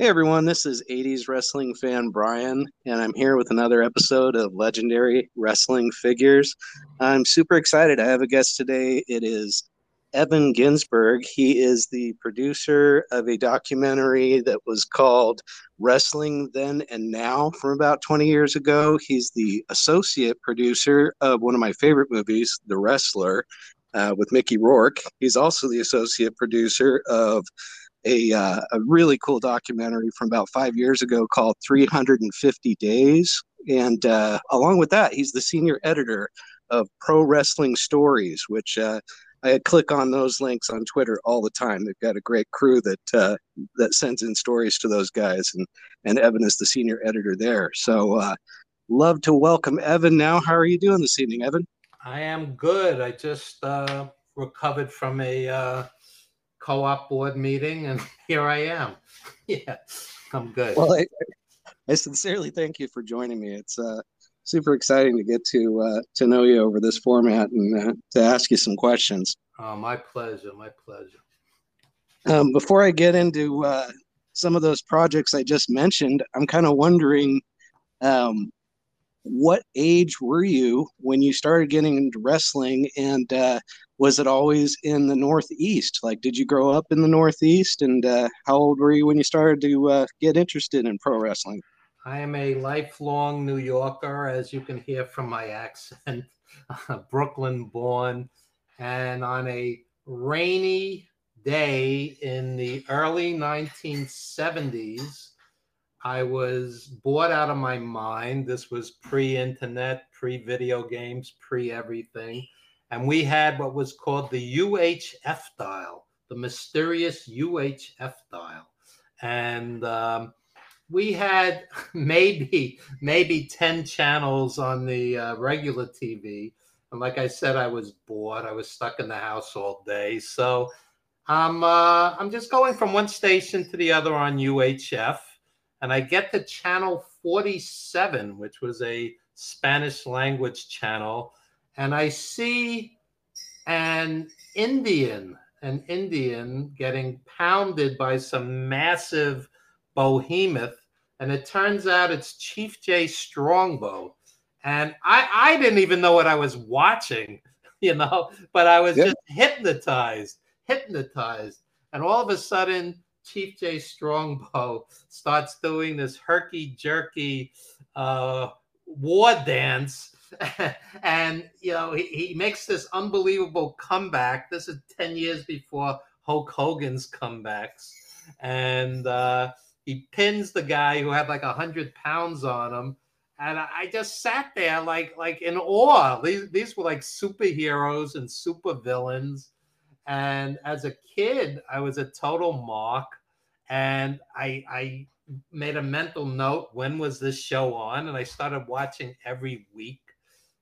Hey everyone, this is 80s wrestling fan Brian, and I'm here with another episode of Legendary Wrestling Figures. I'm super excited. I have a guest today. It is Evan Ginzburg. He is the producer of a documentary that was called Wrestling Then and Now from about 20 years ago. He's the associate producer of one of my favorite movies, The Wrestler, uh, with Mickey Rourke. He's also the associate producer of a, uh, a really cool documentary from about five years ago called 350 Days. And uh, along with that, he's the senior editor of Pro Wrestling Stories, which uh, I click on those links on Twitter all the time. They've got a great crew that uh, that sends in stories to those guys, and and Evan is the senior editor there. So, uh, love to welcome Evan. Now, how are you doing this evening, Evan? I am good. I just uh, recovered from a co-op board meeting, and here I am. yeah, I'm good. Well, I, I, sincerely thank you for joining me. It's uh, super exciting to get to uh, to know you over this format and uh, to ask you some questions. Oh, my pleasure. My pleasure. Um, before I get into uh, some of those projects I just mentioned, I'm kind of wondering um, what age were you when you started getting into wrestling? And uh, was it always in the northeast? Like did you grow up in the northeast? And uh, how old were you when you started to uh, get interested in pro wrestling? I am a lifelong new yorker as you can hear from my accent. Brooklyn born. And on a rainy day in the early 1970s I was bored out of my mind. This was pre internet, pre video games, pre everything. And we had what was called the UHF dial, the mysterious UHF dial. And um, we had maybe maybe 10 channels on the uh, regular TV. And like I said, I was bored. I was stuck in the house all day. So I'm uh, I'm just going from one station to the other on UHF and I get to channel 47, which was a Spanish language channel, and I see an Indian, an Indian getting pounded by some massive behemoth, and it turns out it's Chief Jay Strongbow. And I, I didn't even know what I was watching, you know, but I was just hypnotized, hypnotized. And all of a sudden, Chief Jay Strongbow starts doing this herky jerky uh, war dance. and you know he, he makes this unbelievable comeback. This is ten years before Hulk Hogan's comebacks, and uh, he pins the guy who had like a hundred pounds on him. And I just sat there like like in awe. These these were like superheroes and super villains. And as a kid, I was a total mark and I I made a mental note when was this show on, and I started watching every week.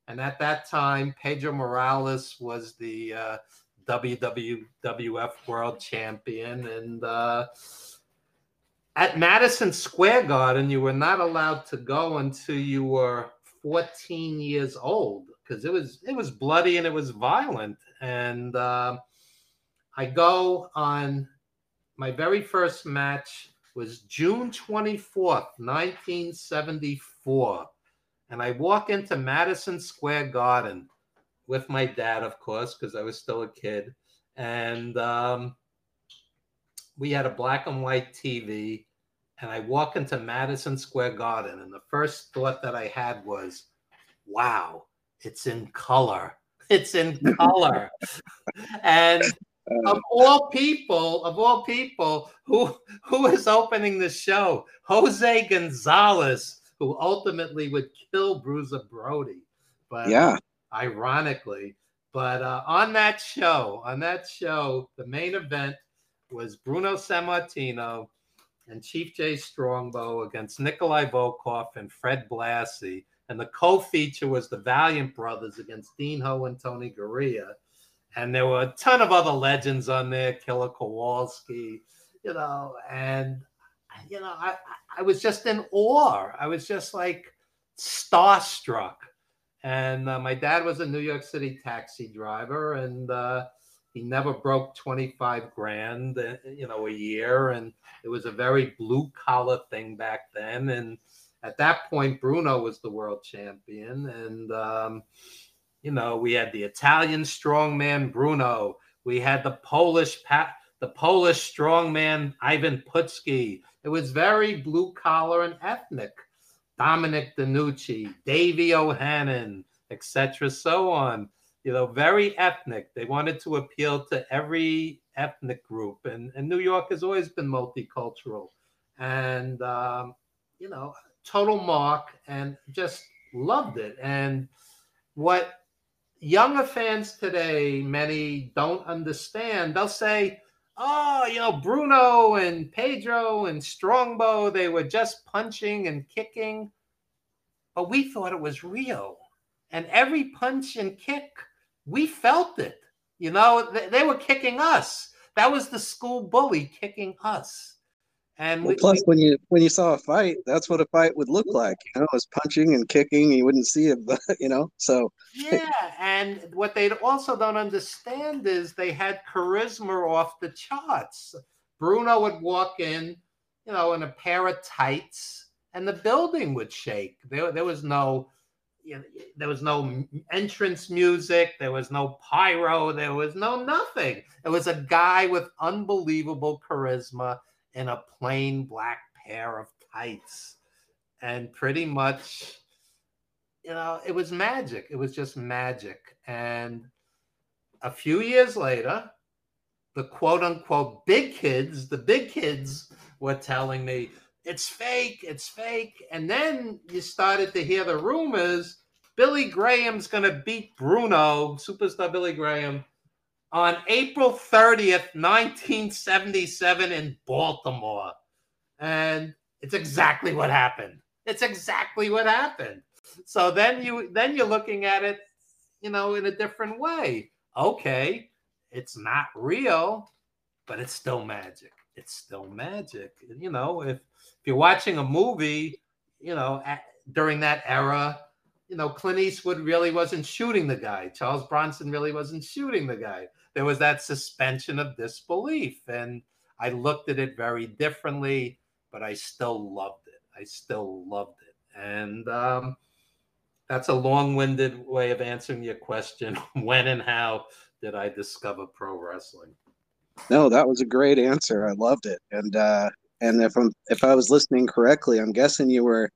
And at that time, Pedro Morales was the uh, WWF World Champion, and uh, at Madison Square Garden, you were not allowed to go until you were 14 years old because it was it was bloody and it was violent. And uh, I go on my very first match was June 24th, 1974. And I walk into Madison Square Garden with my dad, of course, because I was still a kid. And um, we had a black and white TV. And I walk into Madison Square Garden. And the first thought that I had was, wow, it's in color. It's in color. and of all people, of all people, who who is opening the show? Jose Gonzalez, who ultimately would kill Bruiser Brody. But yeah, ironically, but uh, on that show, on that show, the main event was Bruno Sammartino and Chief Jay Strongbow against Nikolai Volkoff and Fred Blassie. And the co-feature was the Valiant Brothers against Dean Ho and Tony Garea and there were a ton of other legends on there, Killer Kowalski, you know, and you know, I I was just in awe. I was just like starstruck. And uh, my dad was a New York City taxi driver, and uh, he never broke 25 grand, uh, you know, a year. And it was a very blue collar thing back then. And at that point, Bruno was the world champion. And, um, you know, we had the Italian strongman Bruno. We had the Polish the Polish strongman Ivan Putski. It was very blue collar and ethnic. Dominic DeNucci, Davey O'Hannon, etc., so on you know, very ethnic. They wanted to appeal to every ethnic group, and, and New York has always been multicultural. And, um, you know, total mark and just loved it. And what younger fans today, many don't understand, they'll say, oh, you know, Bruno and Pedro and Strongbow, they were just punching and kicking. But we thought it was real. And every punch and kick we felt it. You know, they, were kicking us. That was the school bully kicking us. And well, we, plus, we, when you when you saw a fight, that's what a fight would look like. You know, it was punching and kicking. You wouldn't see it, but, you know. So yeah, and what they also don't understand is they had charisma off the charts. Bruno would walk in, you know, in a pair of tights, and the building would shake. There, there was no you know, there was no entrance music, there was no pyro, there was no nothing. It was a guy with unbelievable charisma in a plain black pair of tights. And pretty much, you know, it was magic. It was just magic. And a few years later, the quote unquote big kids, the big kids were telling me, it's fake, it's fake. And then you started to hear the rumors Billy Graham's going to beat Bruno, superstar Billy Graham, on April 30th, 1977 in Baltimore. And it's exactly what happened. It's exactly what happened. So then you then you're looking at it, you know, in a different way. Okay, it's not real, but it's still magic it's still magic. You know, if if you're watching a movie, you know, at, during that era, you know, Clint Eastwood really wasn't shooting the guy. Charles Bronson really wasn't shooting the guy. There was that suspension of disbelief, and I looked at it very differently, but I still loved it. I still loved it, and um, that's a long-winded way of answering your question. when and how did I discover pro wrestling? No, that was a great answer. I loved it. And uh and if I'm if I was listening correctly, I'm guessing you were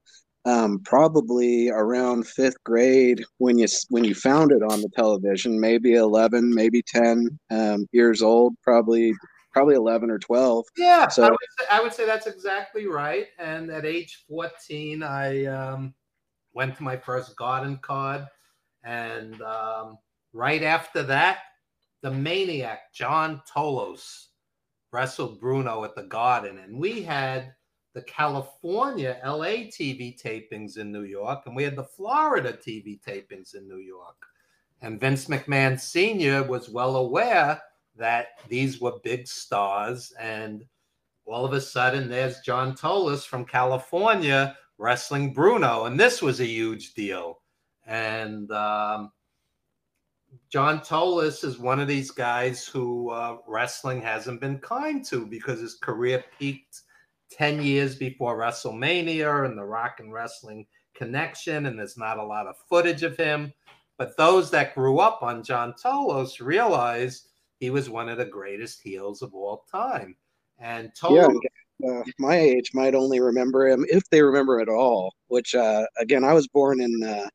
um probably around fifth grade when you when you found it on the television, maybe eleven, maybe ten um, years old, probably probably eleven or twelve. Yeah, so I would, say, I would say that's exactly right. And at age fourteen, I um, went to my first garden card, and um, right after that, the maniac John Tolos wrestled Bruno at the Garden, and we had the California LA TV tapings in New York, and we had the Florida TV tapings in New York. And Vince McMahon Sr. was well aware that these were big stars, and all of a sudden, there's John Tolos from California wrestling Bruno, and this was a huge deal. And um, John Tolos is one of these guys who uh, wrestling hasn't been kind to because his career peaked 10 years before WrestleMania and the Rock and Wrestling connection, and there's not a lot of footage of him. But those that grew up on John Tolos realized he was one of the greatest heels of all time. And Tolos. Yeah, uh, my age might only remember him if they remember at all, which, uh, again, I was born in uh,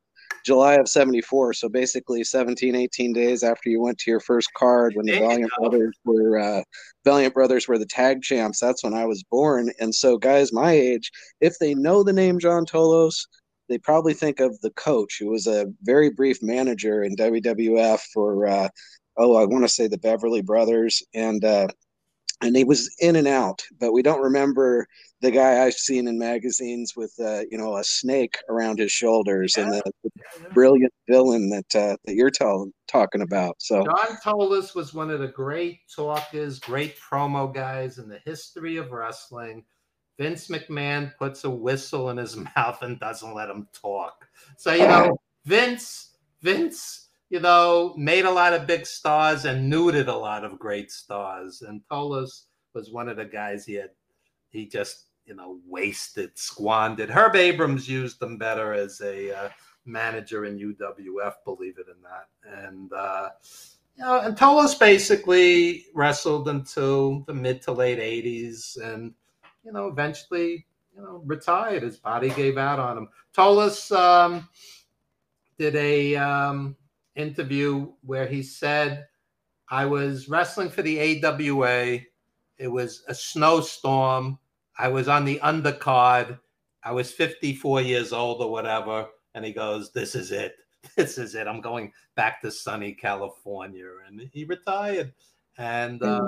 July of 74. So basically 17, 18 days after you went to your first card when the Valiant Brothers were uh, Valiant Brothers were the tag champs. That's when I was born. And so guys my age, if they know the name John Tolos, they probably think of the coach who was a very brief manager in WWF for uh, oh, I want to say the Beverly Brothers and uh, and he was in and out, but we don't remember the guy I've seen in magazines with uh, you know a snake around his shoulders yeah. and the, the brilliant villain that uh, that you're tell, talking about. So John Tolos was one of the great talkers, great promo guys in the history of wrestling. Vince McMahon puts a whistle in his mouth and doesn't let him talk. So you know, Vince, Vince you know, made a lot of big stars and neutered a lot of great stars. And Tolos was one of the guys he had, he just, you know, wasted, squandered. Herb Abrams used them better as a uh, manager in UWF, believe it or not. And, uh, you know, and Tolos basically wrestled until the mid to late 80s and, you know, eventually, you know, retired. His body gave out on him. Tolos um, did a um, interview where he said, I was wrestling for the AWA. It was a snowstorm. I was on the undercard. I was 54 years old or whatever. And he goes, This is it. This is it. I'm going back to sunny California. And he retired. And uh, mm.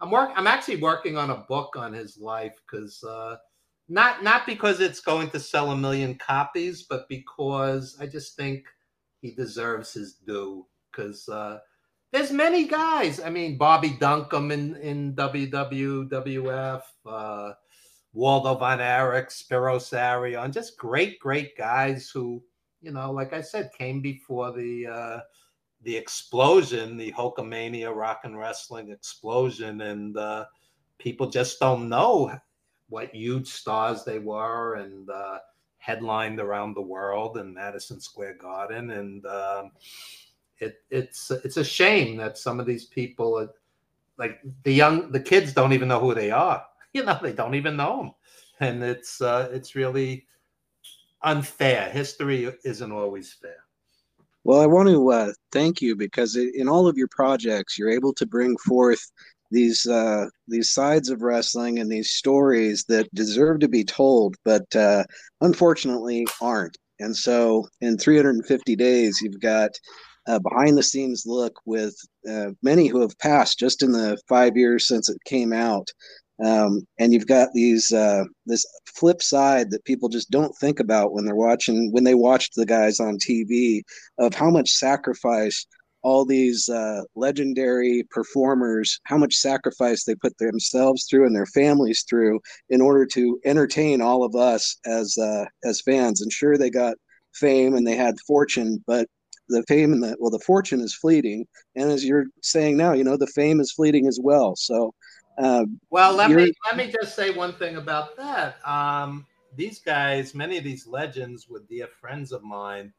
I'm work I'm actually working on a book on his life because uh, not not because it's going to sell a million copies, but because I just think he deserves his due because uh, there's many guys. I mean, Bobby Duncum in in WWF, uh, Waldo Von Erich, Spiros Arion, just great, great guys who, you know, like I said, came before the uh, the explosion, the Hulkamania rock and wrestling explosion, and uh, people just don't know what huge stars they were, and uh, headlined around the world in Madison Square Garden, and um, it, it's it's a shame that some of these people, are, like the young, the kids, don't even know who they are. You know, they don't even know them, and it's uh, it's really unfair. History isn't always fair. Well, I want to uh, thank you because in all of your projects, you're able to bring forth these uh, these sides of wrestling and these stories that deserve to be told, but uh, unfortunately aren't. And so, in 350 days, you've got a behind the scenes look with uh, many who have passed just in the five years since it came out. Um, and you've got these uh, this flip side that people just don't think about when they're watching when they watched the guys on TV of how much sacrifice all these uh, legendary performers how much sacrifice they put themselves through and their families through in order to entertain all of us as uh, as fans. And sure they got fame and they had fortune but the fame and the well the fortune is fleeting. And as you're saying now you know the fame is fleeting as well. So uh, well let me let me just say one thing about that. Um, these guys many of these legends were dear friends of mine.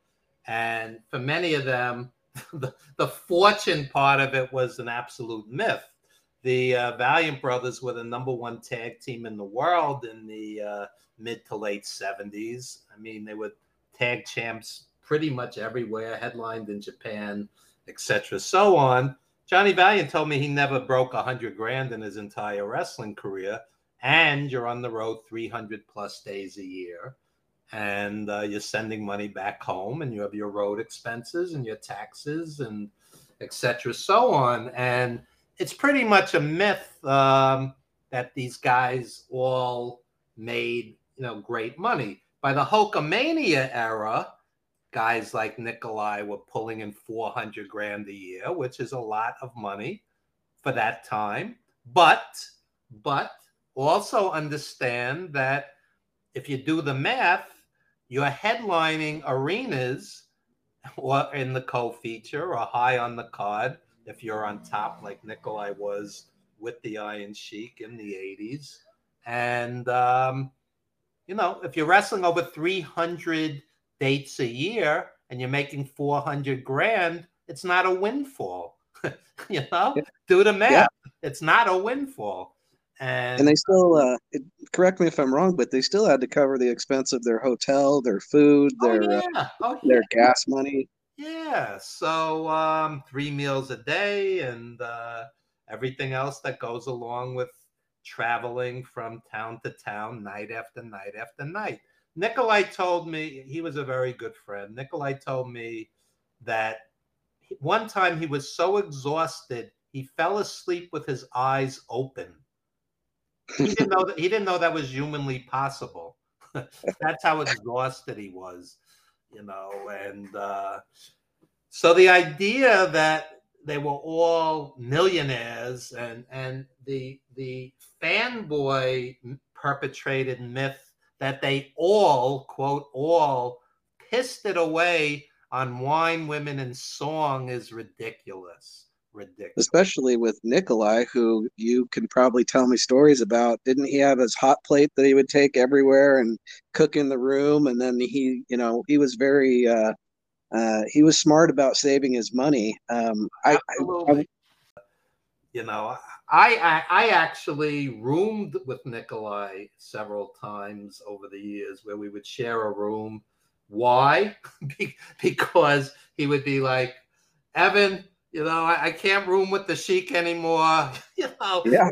And for many of them the, the fortune part of it was an absolute myth. The uh, Valiant brothers were the number one tag team in the world in the uh, mid to late 70s. I mean, they were tag champs pretty much everywhere, headlined in Japan, etc., so on. Johnny Valiant told me he never broke a hundred grand in his entire wrestling career, and you're on the road 300 plus days a year and uh, you're sending money back home and you have your road expenses and your taxes and etc so on. And it's pretty much a myth um, that these guys all made you know great money. By the hulkamania era guys like nikolai were pulling in 400 grand a year which is a lot of money for that time. But but also understand that if you do the math you're headlining arenas or in the co-feature or high on the card if you're on top like Nikolai was with the Iron Sheik in the 80s. And um, you know, if you're wrestling over 300 dates a year and you're making 400 grand, it's not a windfall. you know, yeah. do the math. Yeah. It's not a windfall. And, and they still uh, it, correct me if I'm wrong, but they still had to cover the expense of their hotel, their food, oh, their oh, yeah. oh, their gas money. Yeah, so um, three meals a day and uh, everything else that goes along with traveling from town to town, night after night after night. Nikolai told me he was a very good friend. Nikolai told me that one time he was so exhausted he fell asleep with his eyes open he didn't know that he didn't know that was humanly possible. That's how exhausted he was, you know. And uh, so the idea that they were all millionaires and and the the fanboy perpetrated myth that they all quote all pissed it away on wine, women, and song is ridiculous. Ridiculous. Especially with Nikolai, who you can probably tell me stories about. Didn't he have his hot plate that he would take everywhere and cook in the room? And then he, you know, he was very, uh, uh, he was smart about saving his money. Um, I, I, I, you know, I, I, I actually roomed with Nikolai several times over the years where we would share a room. Why? because he would be like, Evan, you know, I, I, can't room with the sheik anymore. you know, yeah.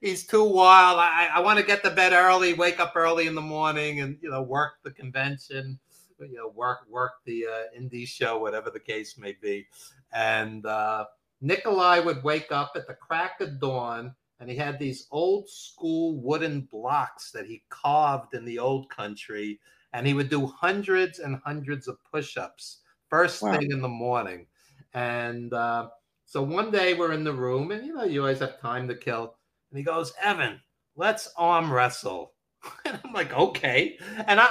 he's too wild. I, I want to get to bed early, wake up early in the morning, and you know, work the convention. You know, work work the uh, indie show, whatever the case may be. And uh, Nikolai would wake up at the crack of dawn, and he had these old school wooden blocks that he carved in the old country, and he would do hundreds and hundreds of push-ups first wow. thing in the morning and uh, so one day we're in the room, and you know, you always have time to kill. And he goes, Evan, let's arm wrestle. And I'm like, okay. And I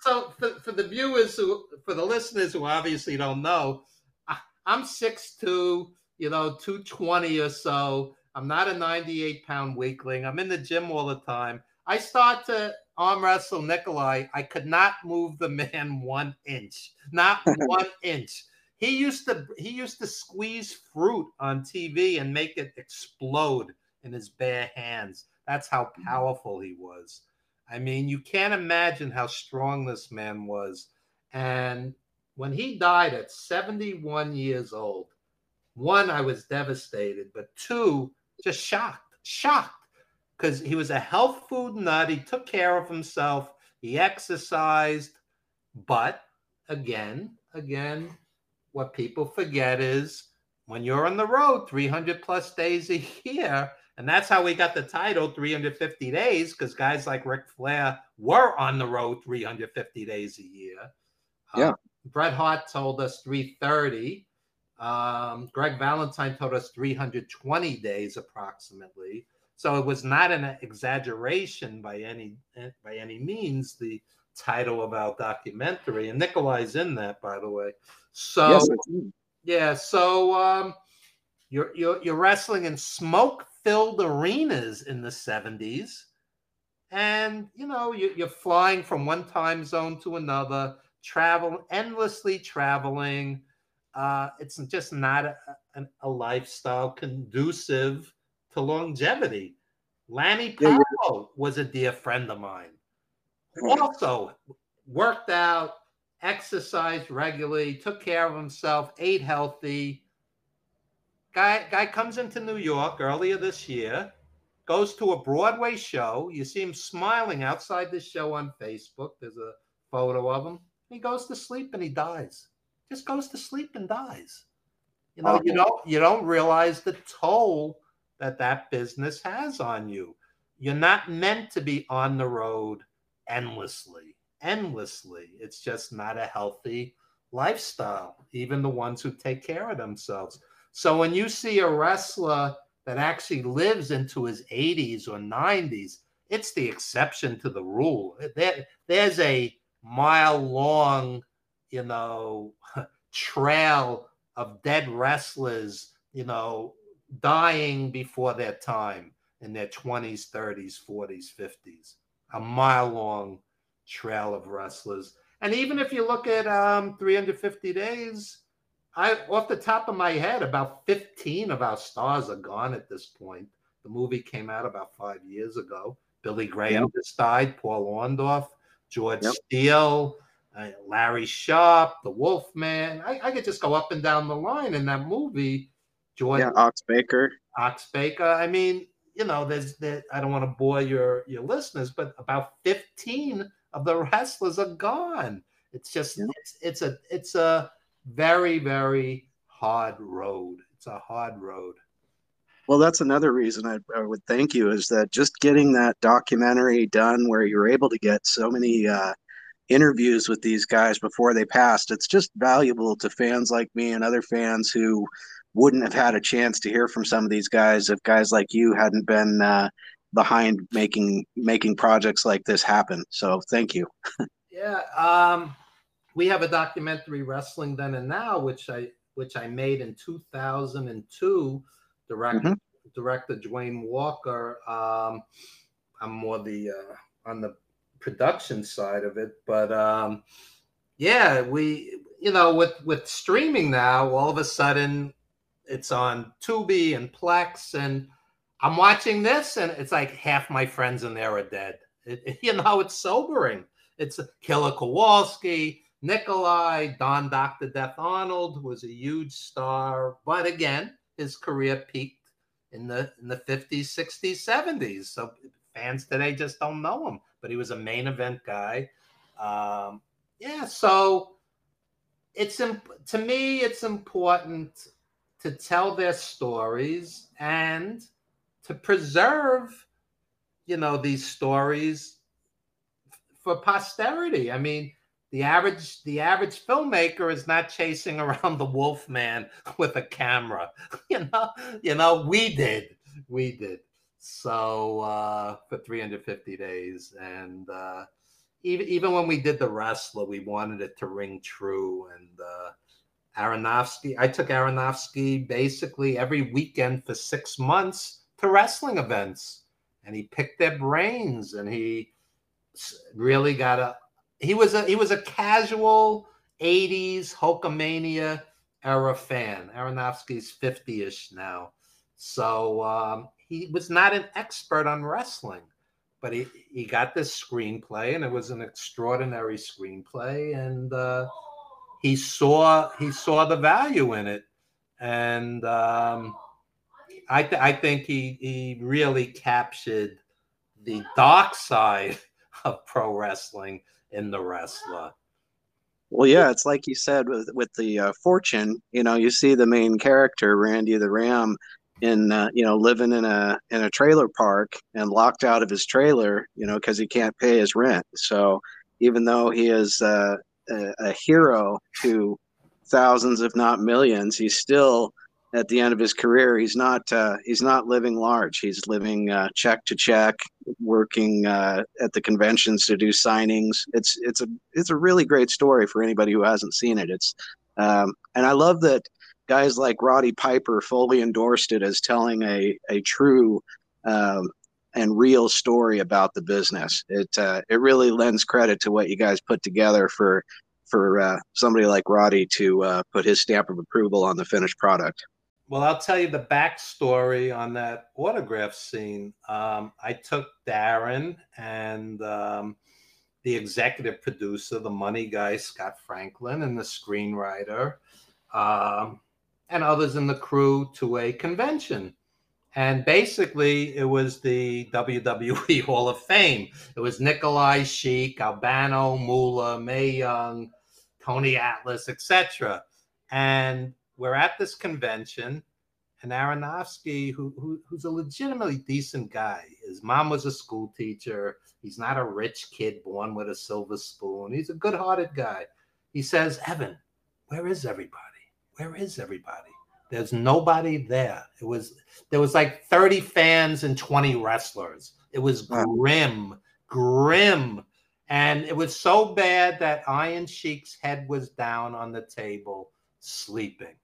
so for, for the viewers who, for the listeners who obviously don't know, I, I'm 6'2, you know, 220 or so. I'm not a 98 pound weakling. I'm in the gym all the time. I start to arm wrestle Nikolai. I could not move the man one inch, not one inch. He used to he used to squeeze fruit on TV and make it explode in his bare hands. That's how mm-hmm. powerful he was. I mean, you can't imagine how strong this man was. And when he died at 71 years old, one, I was devastated, but two, just shocked, shocked, because he was a health food nut. He took care of himself, he exercised, but again, again, what people forget is when you're on the road 300 plus days a year, and that's how we got the title 350 days, because guys like Ric Flair were on the road 350 days a year. Yeah. Uh, Bret Hart told us 330. Um, Greg Valentine told us 320 days approximately. So it was not an exaggeration by any by any means. The title of our documentary, and Nikolai's in that, by the way. So yes, yeah, so um, you're, you're you're wrestling in smoke-filled arenas in the '70s, and you know you, you're flying from one time zone to another, travel endlessly traveling. Uh, it's just not a, a, a, lifestyle conducive to longevity. Lanny Poffo was a dear friend of mine also worked out, exercised regularly, took care of himself, ate healthy. Guy, guy comes into New York earlier this year, goes to a Broadway show. You see him smiling outside the show on Facebook. There's a photo of him. He goes to sleep and he dies. Just goes to sleep and dies. You know, you oh. don't you don't realize the toll that that business has on you. You're not meant to be on the road endlessly, endlessly. It's just not a healthy lifestyle, even the ones who take care of themselves. So when you see a wrestler that actually lives into his 80s or 90s, it's the exception to the rule. There, there's a mile long, you know, trail of dead wrestlers, you know, dying before their time in their 20s, 30s, 40s, 50s a mile long trail of wrestlers. And even if you look at um, 350 days, I off the top of my head, about 15 of our stars are gone at this point. The movie came out about five years ago. Billy Graham yep. just died, Paul Orndorff, George yep. Steele, uh, Larry Sharpe, the Wolfman. I, I, could just go up and down the line in that movie. George yeah, Ox Baker. Ox Baker. I mean, you know, there's that I don't want to bore your your listeners, but about 15 of the wrestlers are gone. It's just yeah. it's it's a it's a very very hard road. It's a hard road. Well, that's another reason I, I would thank you is that just getting that documentary done where you're able to get so many uh, interviews with these guys before they passed, it's just valuable to fans like me and other fans who wouldn't have had a chance to hear from some of these guys if guys like you hadn't been uh, behind making making projects like this happen. So thank you. yeah, um, we have a documentary wrestling then and now which i which i made in 2002 direct mm-hmm. director dwayne walker um i'm more the uh, on the production side of it but um yeah we you know with with streaming now all of a sudden it's on tubi and plex and i'm watching this and it's like half my friends in there are dead it, it, you know it's sobering it's Killer Kowalski, Nikolai, Don Dr. Death Arnold was a huge star, but again, his career peaked in the in the 50s, 60s, 70s. So fans today just don't know him, but he was a main event guy. Um, yeah, so it's to me it's important to tell their stories and to preserve you know these stories for posterity. I mean the average the average filmmaker is not chasing around the wolf man with a camera. You know you know we did we did. So uh for 350 days and uh even even when we did the wrestler we wanted it to ring true and uh Aronofsky, I took Aronofsky basically every weekend for six months to wrestling events, and he picked their brains, and he really got a he was a he was a casual 80s Hulkamania era fan. Aronofsky's 50-ish now. So um, he was not an expert on wrestling, but he, he got this screenplay and it was an extraordinary screenplay and uh, he saw he saw the value in it. And um, I, th- I think he, he really captured the dark side of pro wrestling in the wrestler. Well, yeah, it's like you said with with the uh, fortune. You know, you see the main character Randy the Ram in uh, you know living in a in a trailer park and locked out of his trailer. You know, because he can't pay his rent. So even though he is uh, a, a hero to thousands, if not millions, he's still at the end of his career, he's not uh, he's not living large. He's living uh, check to check, working uh, at the conventions to do signings. It's it's a it's a really great story for anybody who hasn't seen it. It's um, and I love that guys like Roddy Piper fully endorsed it as telling a a true um, and real story about the business. It uh, it really lends credit to what you guys put together for for uh, somebody like Roddy to uh, put his stamp of approval on the finished product. Well, I'll tell you the backstory on that autograph scene. Um, I took Darren and um, the executive producer, the money guy, Scott Franklin, and the screenwriter, um, and others in the crew to a convention. And basically, it was the WWE Hall of Fame. It was Nikolai Sheik, Albano, Moolah, Mae Young, Tony Atlas, etc. And we're at this convention, and Aronofsky, who, who, who's a legitimately decent guy, his mom was a school teacher. He's not a rich kid born with a silver spoon. He's a good-hearted guy. He says, "Evan, where is everybody? Where is everybody?" There's nobody there. It was there was like 30 fans and 20 wrestlers. It was grim, grim. And it was so bad that Iron Sheik's head was down on the table, sleeping.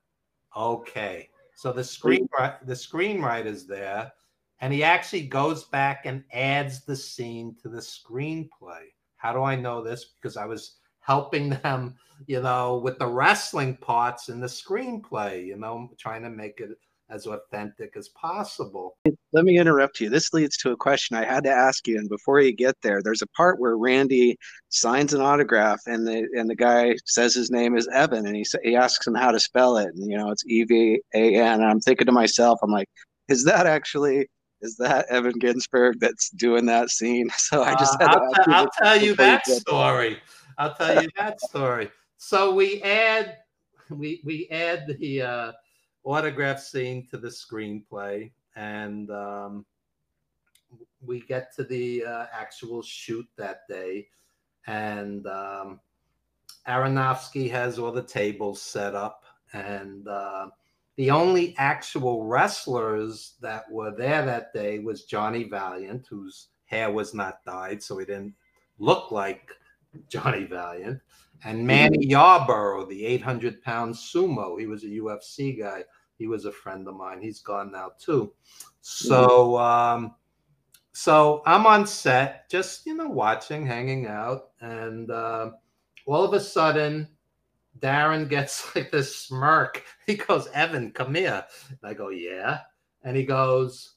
Okay. So the screen the screenwriter's there, and he actually goes back and adds the scene to the screenplay. How do I know this? Because I was helping them, you know, with the wrestling parts in the screenplay, you know, trying to make it as authentic as possible. Let me interrupt you. This leads to a question I had to ask you. And before you get there, there's a part where Randy signs an autograph, and the and the guy says his name is Evan, and he he asks him how to spell it, and you know it's E V A N. I'm thinking to myself, I'm like, is that actually is that Evan Ginzburg that's doing that scene? So I just uh, I'll, t- I'll tell you that story. I'll tell you that story. So we add we we add the uh, autograph scene to the screenplay, and um, we get to the uh, actual shoot that day, and um, Aronofsky has all the tables set up, and uh, the only actual wrestlers that were there that day was Johnny Valiant, whose hair was not dyed, so he didn't look like Johnny Valiant, and Manny Yarborough, the 800 pound sumo. He was a UFC guy. He was a friend of mine. He's gone now too. So, um, so I'm on set, just you know, watching, hanging out, and uh, all of a sudden, Darren gets like this smirk. He goes, "Evan, come here." And I go, "Yeah," and he goes,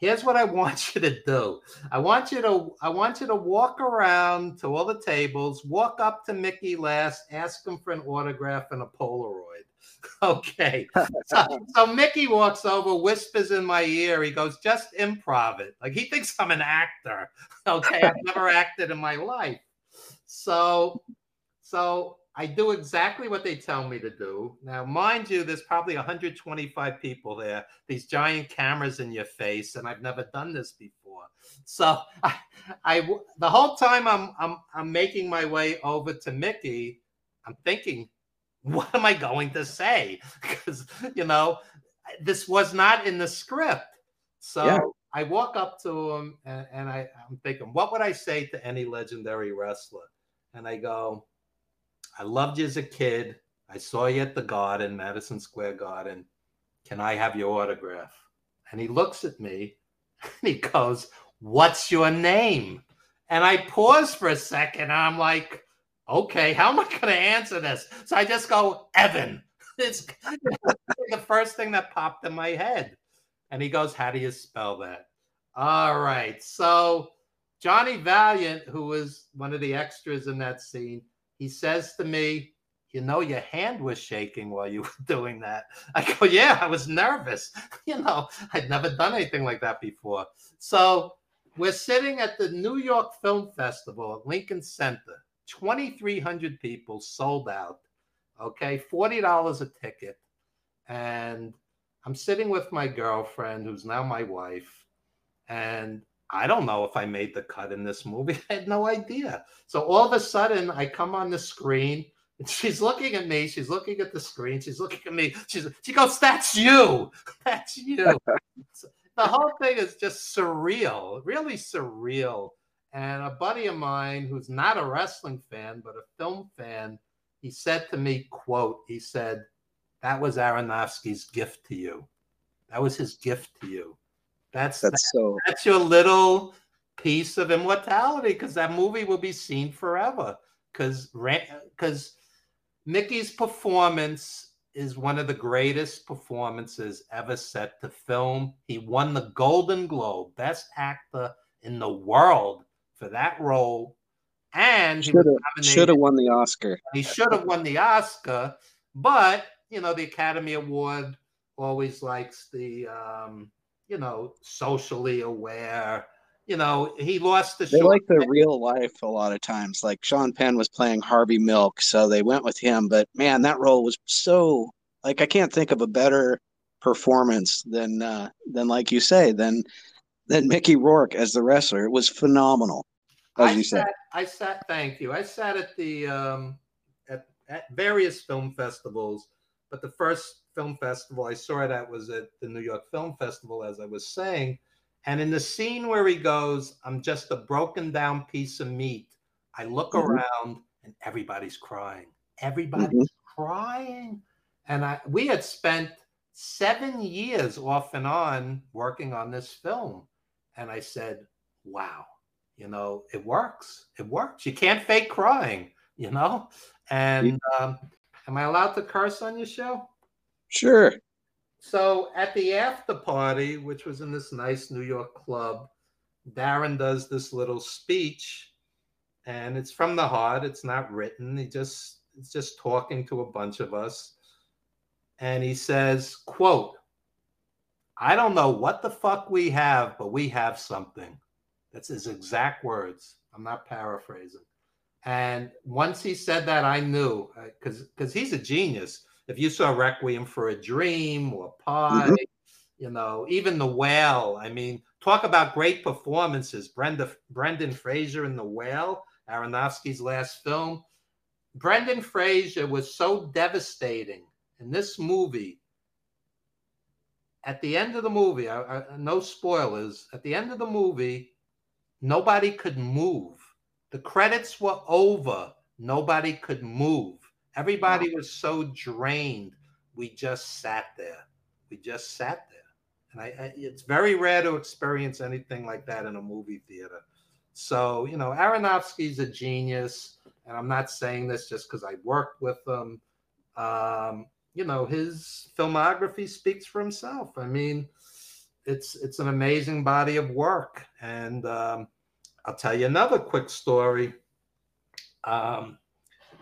here's what I want you to do. I want you to I want you to walk around to all the tables, walk up to Mickey last, ask him for an autograph and a Polaroid. Okay. so, so Mickey walks over, whispers in my ear. He goes, just improv it. Like he thinks I'm an actor. Okay. I've never acted in my life. So so I do exactly what they tell me to do. Now, mind you, there's probably 125 people there, these giant cameras in your face, and I've never done this before. So I, I the whole time I'm I'm I'm making my way over to Mickey, I'm thinking, what am I going to say? Because you know, this was not in the script. So yeah. I walk up to him and, and I, I'm thinking, what would I say to any legendary wrestler? And I go, I loved you as a kid. I saw you at the garden, Madison Square Garden. Can I have your autograph? And he looks at me and he goes, What's your name? And I pause for a second and I'm like, Okay, how am I going to answer this? So I just go, Evan. It's the first thing that popped in my head. And he goes, How do you spell that? All right. So Johnny Valiant, who was one of the extras in that scene, he says to me, you know, your hand was shaking while you were doing that. I go, yeah, I was nervous. You know, I'd never done anything like that before. So we're sitting at the New York Film Festival at Lincoln Center, 2,300 people sold out. Okay, $40 a ticket. And I'm sitting with my girlfriend, who's now my wife. And I don't know if I made the cut in this movie. I had no idea. So all of a sudden, I come on the screen and she's looking at me. She's looking at the screen. She's looking at me. She's she goes, "That's you. That's you." the whole thing is just surreal, really surreal. And a buddy of mine who's not a wrestling fan but a film fan, he said to me, "quote He said that was Aronofsky's gift to you. That was his gift to you." That's that's so that's your little piece of immortality because that movie will be seen forever. Because because Mickey's performance is one of the greatest performances ever set to film. He won the Golden Globe, best actor in the world for that role, and should have won the Oscar. He should have won the Oscar, but you know the Academy Award always likes the um, you know, socially aware. You know, he lost the. They like the real life a lot of times. Like Sean Penn was playing Harvey Milk, so they went with him. But man, that role was so like I can't think of a better performance than uh, than like you say than than Mickey Rourke as the wrestler. It was phenomenal, as I you sat, said. I sat. Thank you. I sat at the um, at, at various film festivals, but the first Film Festival. I saw it at was at the New York Film Festival, as I was saying. And in the scene where he goes, I'm just a broken down piece of meat. I look mm-hmm. around and everybody's crying. Everybody's mm-hmm. crying. And I we had spent seven years off and on working on this film. And I said, wow, you know, it works. It works. You can't fake crying, you know? And um, am I allowed to curse on your show? Sure. So at the after party, which was in this nice New York club, Darren does this little speech, and it's from the heart. It's not written. He just it's just talking to a bunch of us. And he says, quote, I don't know what the fuck we have, but we have something. That's his exact words. I'm not paraphrasing. And once he said that, I knew because uh, because he's a genius if you saw Requiem for a Dream or Pi, mm-hmm. you know, even The Whale. I mean, talk about great performances. Brenda, Brendan Fraser in The Whale, Aronofsky's last film. Brendan Fraser was so devastating in this movie. At the end of the movie, I, I, no spoilers. At the end of the movie, nobody could move. The credits were over. Nobody could move. Everybody was so drained. We just sat there. We just sat there. And I, I, it's very rare to experience anything like that in a movie theater. So, you know, Aronofsky's a genius. And I'm not saying this just because I worked with him. Um, you know, his filmography speaks for himself. I mean, it's it's an amazing body of work. And um, I'll tell you another quick story. Um,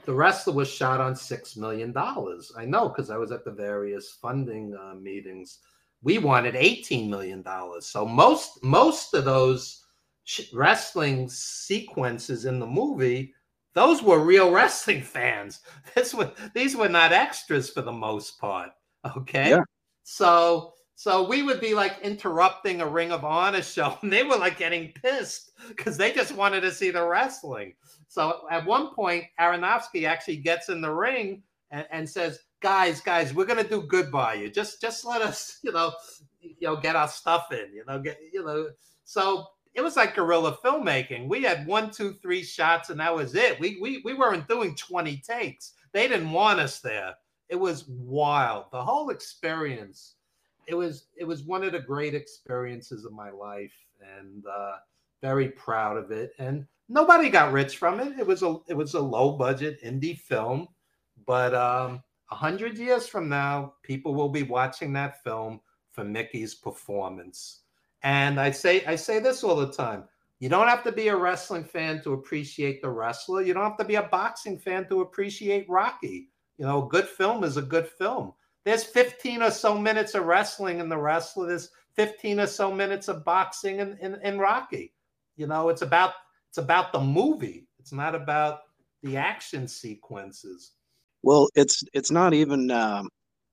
the wrestler was shot on six million dollars. I know because I was at the various funding uh, meetings. We wanted eighteen million dollars. So most most of those wrestling sequences in the movie, those were real wrestling fans. This was these were not extras for the most part. Okay. Yeah. So so we would be like interrupting a Ring of Honor show, and they were like getting pissed because they just wanted to see the wrestling. So at one point, Aronofsky actually gets in the ring and, and says, "Guys, guys, we're gonna do good by you. Just just let us, you know, you know, get our stuff in. You know, get you know." So it was like guerrilla filmmaking. We had one, two, three shots, and that was it. We we we weren't doing twenty takes. They didn't want us there. It was wild. The whole experience it was it was one of the great experiences of my life and uh, very proud of it. And nobody got rich from it. It was a it was a low budget indie film but um hundred years from now people will be watching that film for mickey's performance. And i say i say this all the time you don't have to be a wrestling fan to appreciate the wrestler. You don't have to be a boxing fan to appreciate rocky. You know a good film is a good film there's 15 or so minutes of wrestling in the wrestler. There's 15 or so minutes of boxing in, in, in Rocky. You know, it's about it's about the movie. It's not about the action sequences. Well, it's it's not even um,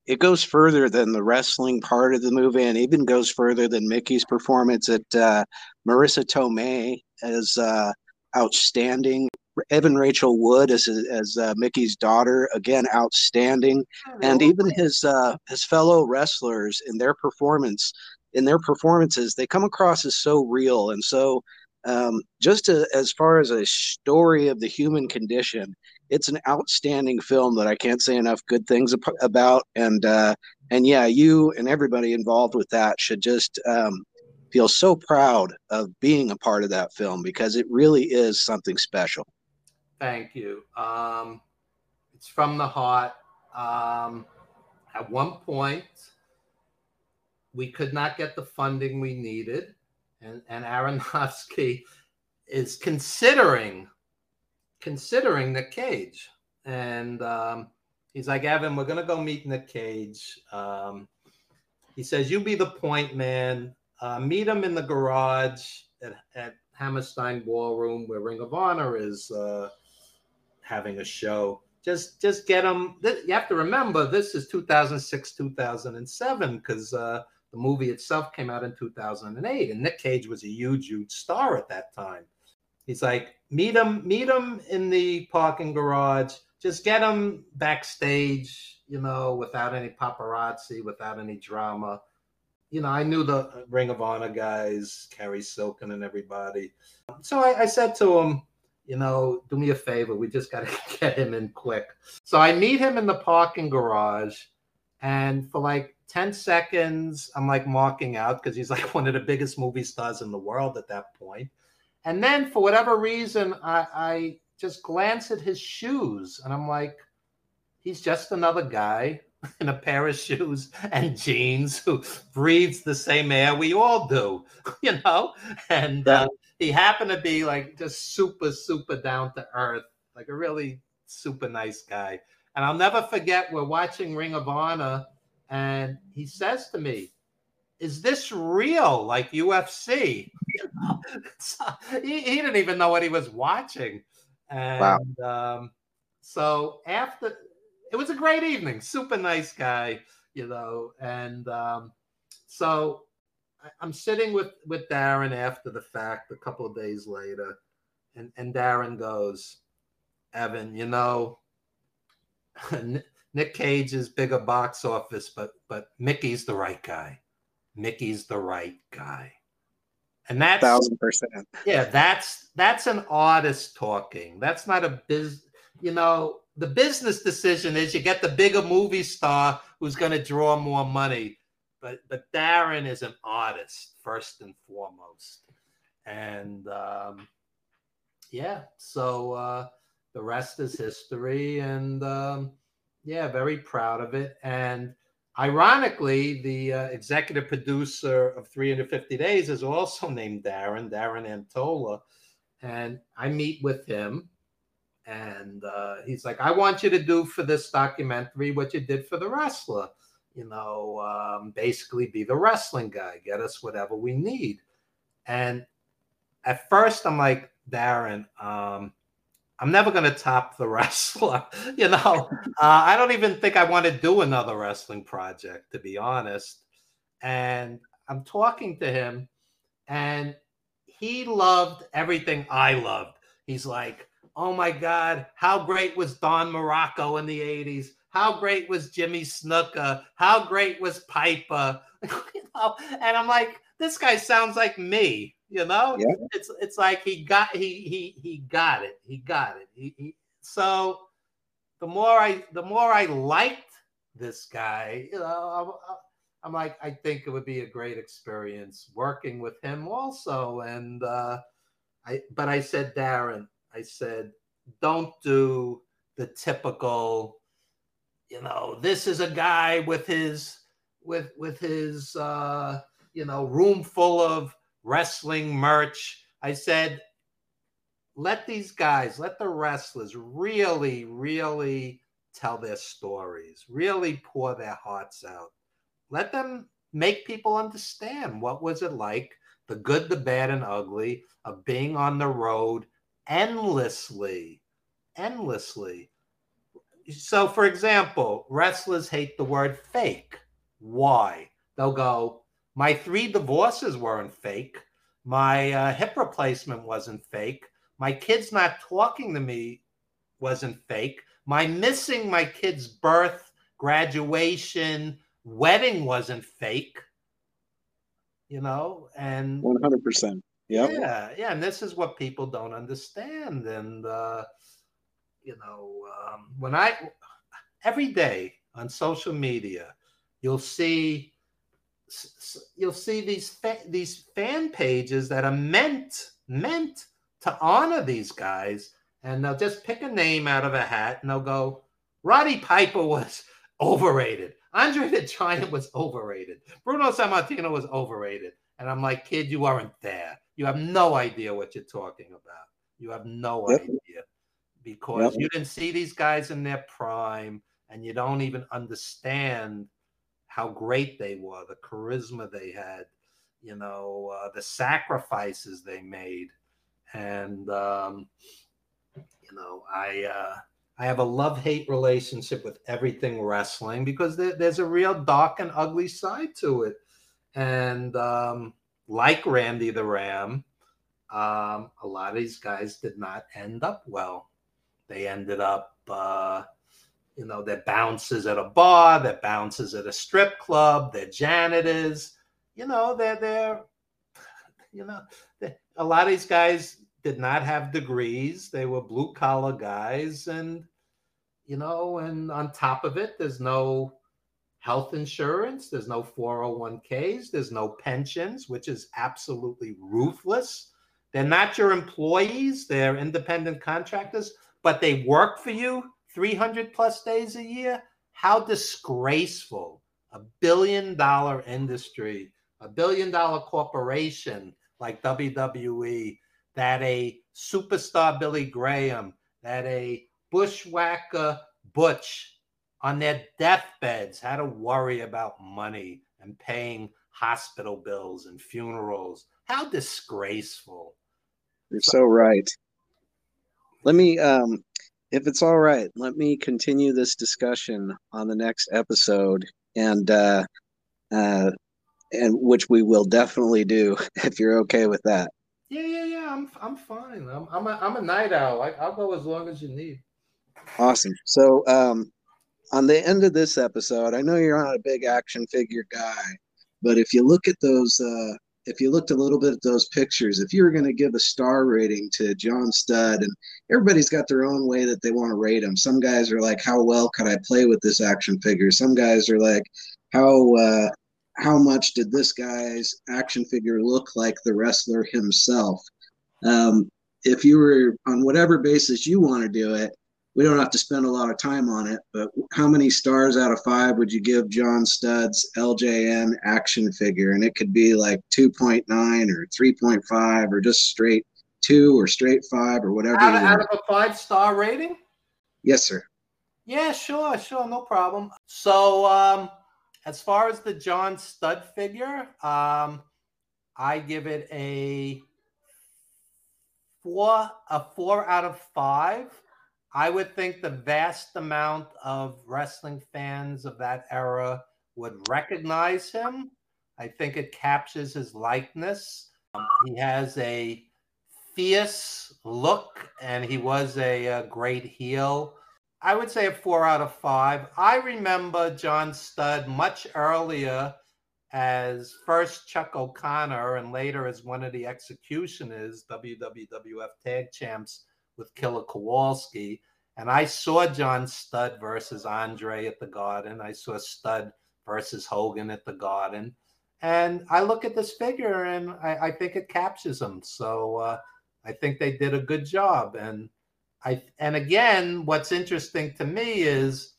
it goes further than the wrestling part of the movie, and even goes further than Mickey's performance. At uh, Marisa Tomei as uh, outstanding. Evan Rachel Wood as as uh, Mickey's daughter, again outstanding, and even his uh, his fellow wrestlers in their performance in their performances, they come across as so real and so. Um, just to, as far as a story of the human condition, it's an outstanding film that I can't say enough good things about. And uh, and yeah, you and everybody involved with that should just um, feel so proud of being a part of that film because it really is something special. Thank you. Um, it's from the heart. Um, at one point, we could not get the funding we needed, and, and Aronofsky is considering considering Nick Cage, and um, he's like, Evan, we're gonna go meet Nick Cage. Um, he says, "You be the point man. Uh, meet him in the garage at, at Hammerstein Ballroom, where Ring of Honor is." Uh, having a show. Just just get them. You have to remember this is 2006, 2007 because uh, the movie itself came out in 2008, and Nick Cage was a huge, huge star at that time. He's like, meet him, meet him in the parking garage. Just get him backstage, you know, without any paparazzi, without any drama. You know, I knew the Ring of Honor guys, Cary Silkin and everybody. So I, I said to him, you know, do me a favor. We just got to get him in quick. So I meet him in the parking garage. And for like 10 seconds, I'm like marking out because he's like one of the biggest movie stars in the world at that point. And then for whatever reason, I, I just glance at his shoes and I'm like, he's just another guy in a pair of shoes and jeans who breathes the same air we all do, you know? And uh, he happened to be like just super, super down to earth, like a really super nice guy. And I'll never forget, we're watching Ring of Honor, and he says to me, Is this real, like UFC? so he, he, didn't even know what he was watching. And wow. um, so after, it was a great evening, super nice guy, you know. And um, so I'm sitting with with Darren after the fact, a couple of days later, and and Darren goes, Evan, you know, Nick Cage is bigger box office, but but Mickey's the right guy. Mickey's the right guy. And that's thousand percent. Yeah, that's that's an artist talking. That's not a biz. You know, the business decision is you get the bigger movie star who's going to draw more money. But but Darren is an artist first and foremost, and um, yeah. So uh, the rest is history, and um, yeah, very proud of it. And Ironically, the uh, executive producer of 350 Days is also named Darren, Darren Antola. And I meet with him, and uh, he's like, I want you to do for this documentary what you did for The Wrestler. You know, um, basically be the wrestling guy, get us whatever we need. And at first, I'm like, Darren, um, I'm never going to top the wrestler. you know, uh, I don't even think I want to do another wrestling project, to be honest. And I'm talking to him, and he loved everything I loved. He's like, oh my God, how great was Don Muraco in the 80s? How great was Jimmy Snuka? How great was Piper? you know? And I'm like, this guy sounds like me. You know, yeah. it's it's like he got he he he got it. He got it. He, he, so the more I the more I liked this guy, you know, I'm, I'm, like I think it would be a great experience working with him also. And uh, I but I said Darren, I said don't do the typical, you know, this is a guy with his with with his uh, you know room full of wrestling merch. I said, let these guys, let the wrestlers really, really tell their stories, really pour their hearts out. Let them make people understand what was it like, the good, the bad, and ugly of being on the road endlessly, endlessly. So, for example, wrestlers hate the word fake. Why? They'll go, my three divorces weren't fake. My uh, hip replacement wasn't fake. My kids not talking to me wasn't fake. My missing my kid's birth, graduation, wedding wasn't fake. You know, and 100%. Yep. Yeah. Yeah. And this is what people don't understand. And, uh, you know, um, when I, every day on social media, you'll see you'll see these fa- these fan pages that are meant meant to honor these guys, and they'll just pick a name out of a hat and they'll go, Roddy Piper was overrated. Andre the Giant was overrated. Bruno Sammartino was overrated. And I'm like, kid, you aren't there. You have no idea what you're talking about. You have no yep. idea because yep. you didn't see these guys in their prime and you don't even understand how great they were, the charisma they had, you know, uh, the sacrifices they made, and um, you know, I uh, I have a love hate relationship with everything wrestling because there, there's a real dark and ugly side to it, and um, like Randy the Ram, um, a lot of these guys did not end up well. They ended up. Uh, you know, they're bouncers at a bar, they're bouncers at a strip club, they're janitors. You know, they're they're you know, a lot of these guys did not have degrees. They were blue collar guys, and you know, and on top of it, there's no health insurance, there's no 401ks, there's no pensions, which is absolutely ruthless. They're not your employees, they're independent contractors, but they work for you 300 plus days a year? How disgraceful. A billion dollar industry, a billion dollar corporation like WWE, that a superstar Billy Graham, that a bushwhacker Butch on their deathbeds had to worry about money and paying hospital bills and funerals. How disgraceful. You're so right. Let me um if it's all right, let me continue this discussion on the next episode, and uh, uh, and which we will definitely do if you're okay with that. Yeah, yeah, yeah. I'm I'm fine. I'm I'm a, I'm a night owl. I, I'll go as long as you need. Awesome. So, um, on the end of this episode, I know you're not a big action figure guy, but if you look at those uh, if you looked a little bit at those pictures, if you were going to give a star rating to John Studd, and everybody's got their own way that they want to rate him. Some guys are like, "How well could I play with this action figure?" Some guys are like, "How uh, how much did this guy's action figure look like the wrestler himself?" Um, if you were on whatever basis you want to do it, we don't have to spend a lot of time on it, but how many stars out of five would you give John Studd's LJN action figure? And it could be like 2.9 or 3.5 or just straight two or straight five or whatever. Out, out of a five star rating? Yes, sir. Yeah, sure, sure, no problem. So, um, as far as the John Studd figure, um, I give it a four, a four out of five. I would think the vast amount of wrestling fans of that era would recognize him. I think it captures his likeness. Um, he has a fierce look, and he was a, a, great heel. I would say a four out of five. I remember John Studd much earlier as first Chuck O'Connor and later as one of the executioners, WWF Tag Champs with Killer Kowalski. And I saw John Studd versus Andre at the Garden. I saw Studd versus Hogan at the Garden. And I look at this figure and I, I think it captures him. So uh, I think they did a good job. And I and again, what's interesting to me is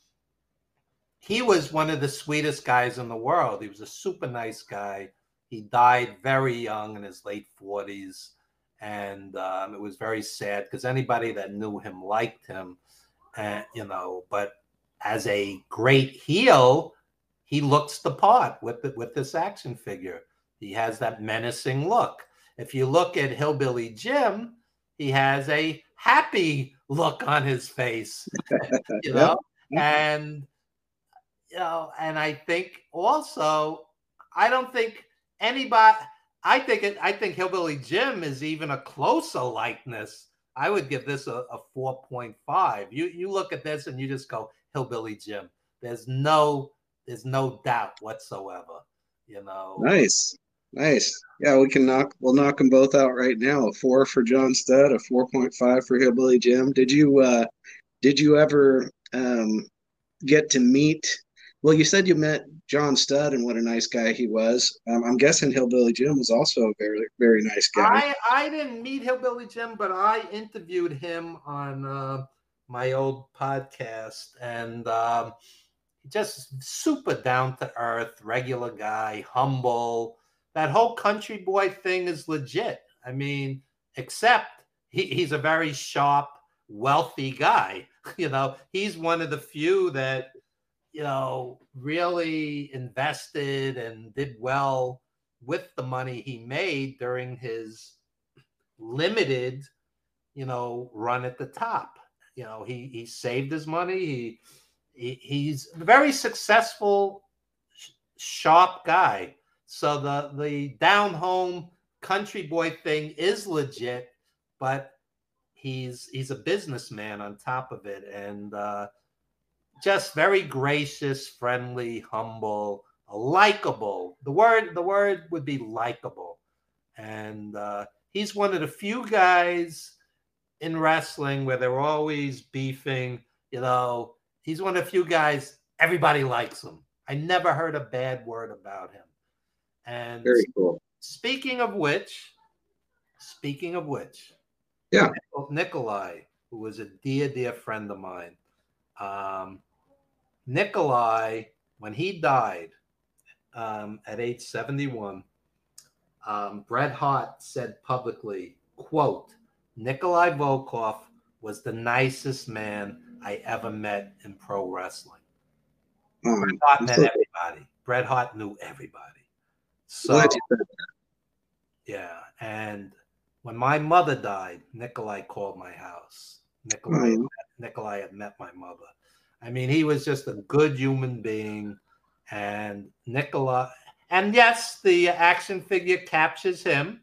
he was one of the sweetest guys in the world. He was a super nice guy. He died very young in his late 40s and um, it was very sad because anybody that knew him liked him, and you know. But as a great heel, he looks the part with the, with this action figure. He has that menacing look. If you look at Hillbilly Jim, he has a happy look on his face, you know, and you know, and I think also, I don't think anybody I think it. I think Hillbilly Jim is even a closer likeness. I would give this a, a four point five. You you look at this and you just go Hillbilly Jim. There's no there's no doubt whatsoever. You know. Nice, nice. Yeah, we can knock. We'll knock them both out right now. A four for John Studd, a four point five for Hillbilly Jim. Did you uh, did you ever um, get to meet well, you said you met John Studd and what a nice guy he was. Um, I'm guessing Hillbilly Jim was also a very, very nice guy. I, I didn't meet Hillbilly Jim, but I interviewed him on uh, my old podcast, and um, just super down to earth, regular guy, humble. That whole country boy thing is legit. I mean, except he, he's a very sharp, wealthy guy. You know, he's one of the few that you know, really invested and did well with the money he made during his limited, you know, run at the top. You know, he he saved his money. He, he he's a very successful, sharp guy. So the the down home country boy thing is legit, but he's he's a businessman on top of it, and uh, just very gracious, friendly, humble, likable. The word the word would be likable, and uh, he's one of the few guys in wrestling where they're always beefing. You know, he's one of the few guys everybody likes him. I never heard a bad word about him. And very cool. Speaking of which, speaking of which, yeah, Nikolai, who was a dear, dear friend of mine, um, Nikolai, when he died um, at age 71, um, Bret Hart said publicly, quote, Nikolai Volkoff was the nicest man I ever met in pro wrestling. Oh, Bret Hart met everybody. Bret Hart knew everybody. So, yeah. And when my mother died, Nikolai called my house. Nikolai, mm. Nikolai had met my mother. I mean, he was just a good human being. And Nicola, and yes, the action figure captures him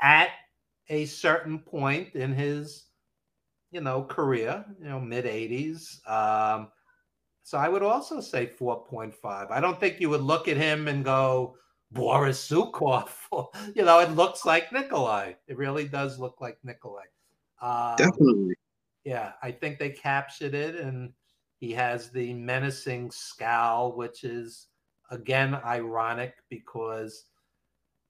at a certain point in his, you know, career, you know, mid 80s. Um, so I would also say 4.5. I don't think you would look at him and go, Boris Zhukov. you know, it looks like Nikolai. It really does look like Nikolai. Um, Definitely. Yeah, I think they captured it, and he has the menacing scowl, which is again ironic because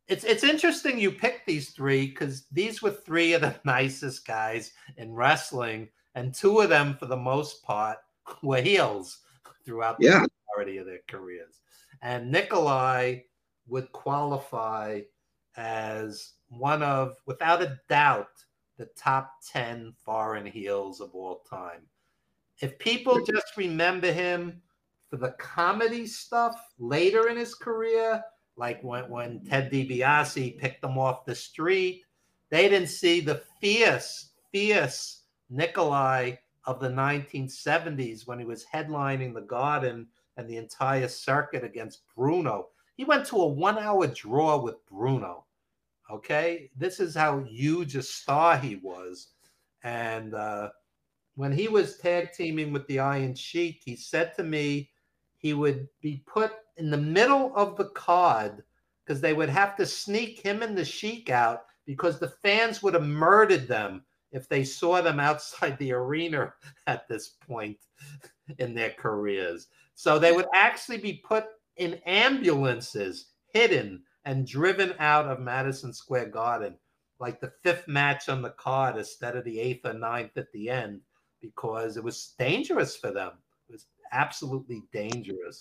it's it's interesting you picked these three because these were three of the nicest guys in wrestling, and two of them, for the most part, were heels throughout the yeah. majority of their careers. And Nikolai would qualify as one of, without a doubt, the top 10 foreign heels of all time. If people just remember him for the comedy stuff later in his career, like when, when Ted DiBiase picked him off the street, they didn't see the fierce, fierce Nikolai of the 1970s when he was headlining the Garden and the entire circuit against Bruno. He went to a one hour draw with Bruno. Okay. This is how huge a star he was. And uh, when he was tag teaming with the Iron Sheik, he said to me he would be put in the middle of the card because they would have to sneak him and the Sheik out because the fans would have murdered them if they saw them outside the arena at this point in their careers. So they would actually be put in ambulances, hidden and driven out of Madison Square Garden, like the fifth match on the card instead of the eighth or ninth at the end, because it was dangerous for them. It was absolutely dangerous.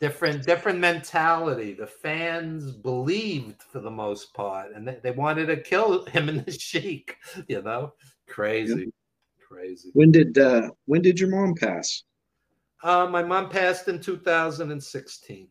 Different, different mentality. The fans believed for the most part, and they, they wanted to kill him and the Sheik. You know, crazy, crazy. When did uh, when did your mom pass? Uh, my mom passed in 2016.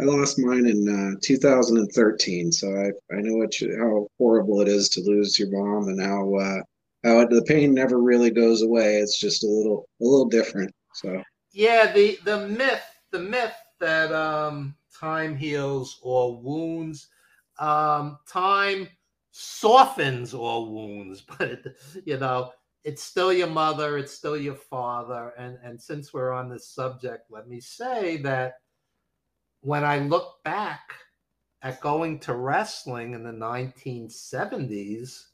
I lost mine in uh, 2013, so I I know what you, how horrible it is to lose your mom, and how uh, how it, the pain never really goes away. It's just a little a little different. So yeah, the the myth the myth that um, time heals all wounds, um, time softens all wounds, but it, you know it's still your mother, it's still your father. And, and since we're on this subject, let me say that when I look back at going to wrestling in the 1970s,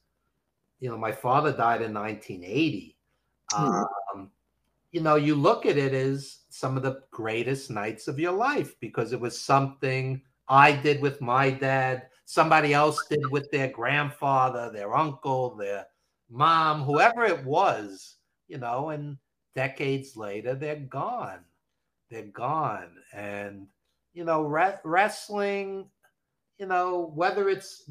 you know, my father died in 1980. Mm-hmm. Um, you know, you look at it as some of the greatest nights of your life because it was something I did with my dad, somebody else did with their grandfather, their uncle, their mom, whoever it was, you know, and decades later, they're gone. They're gone. And, you know, re- wrestling, you know, whether it's,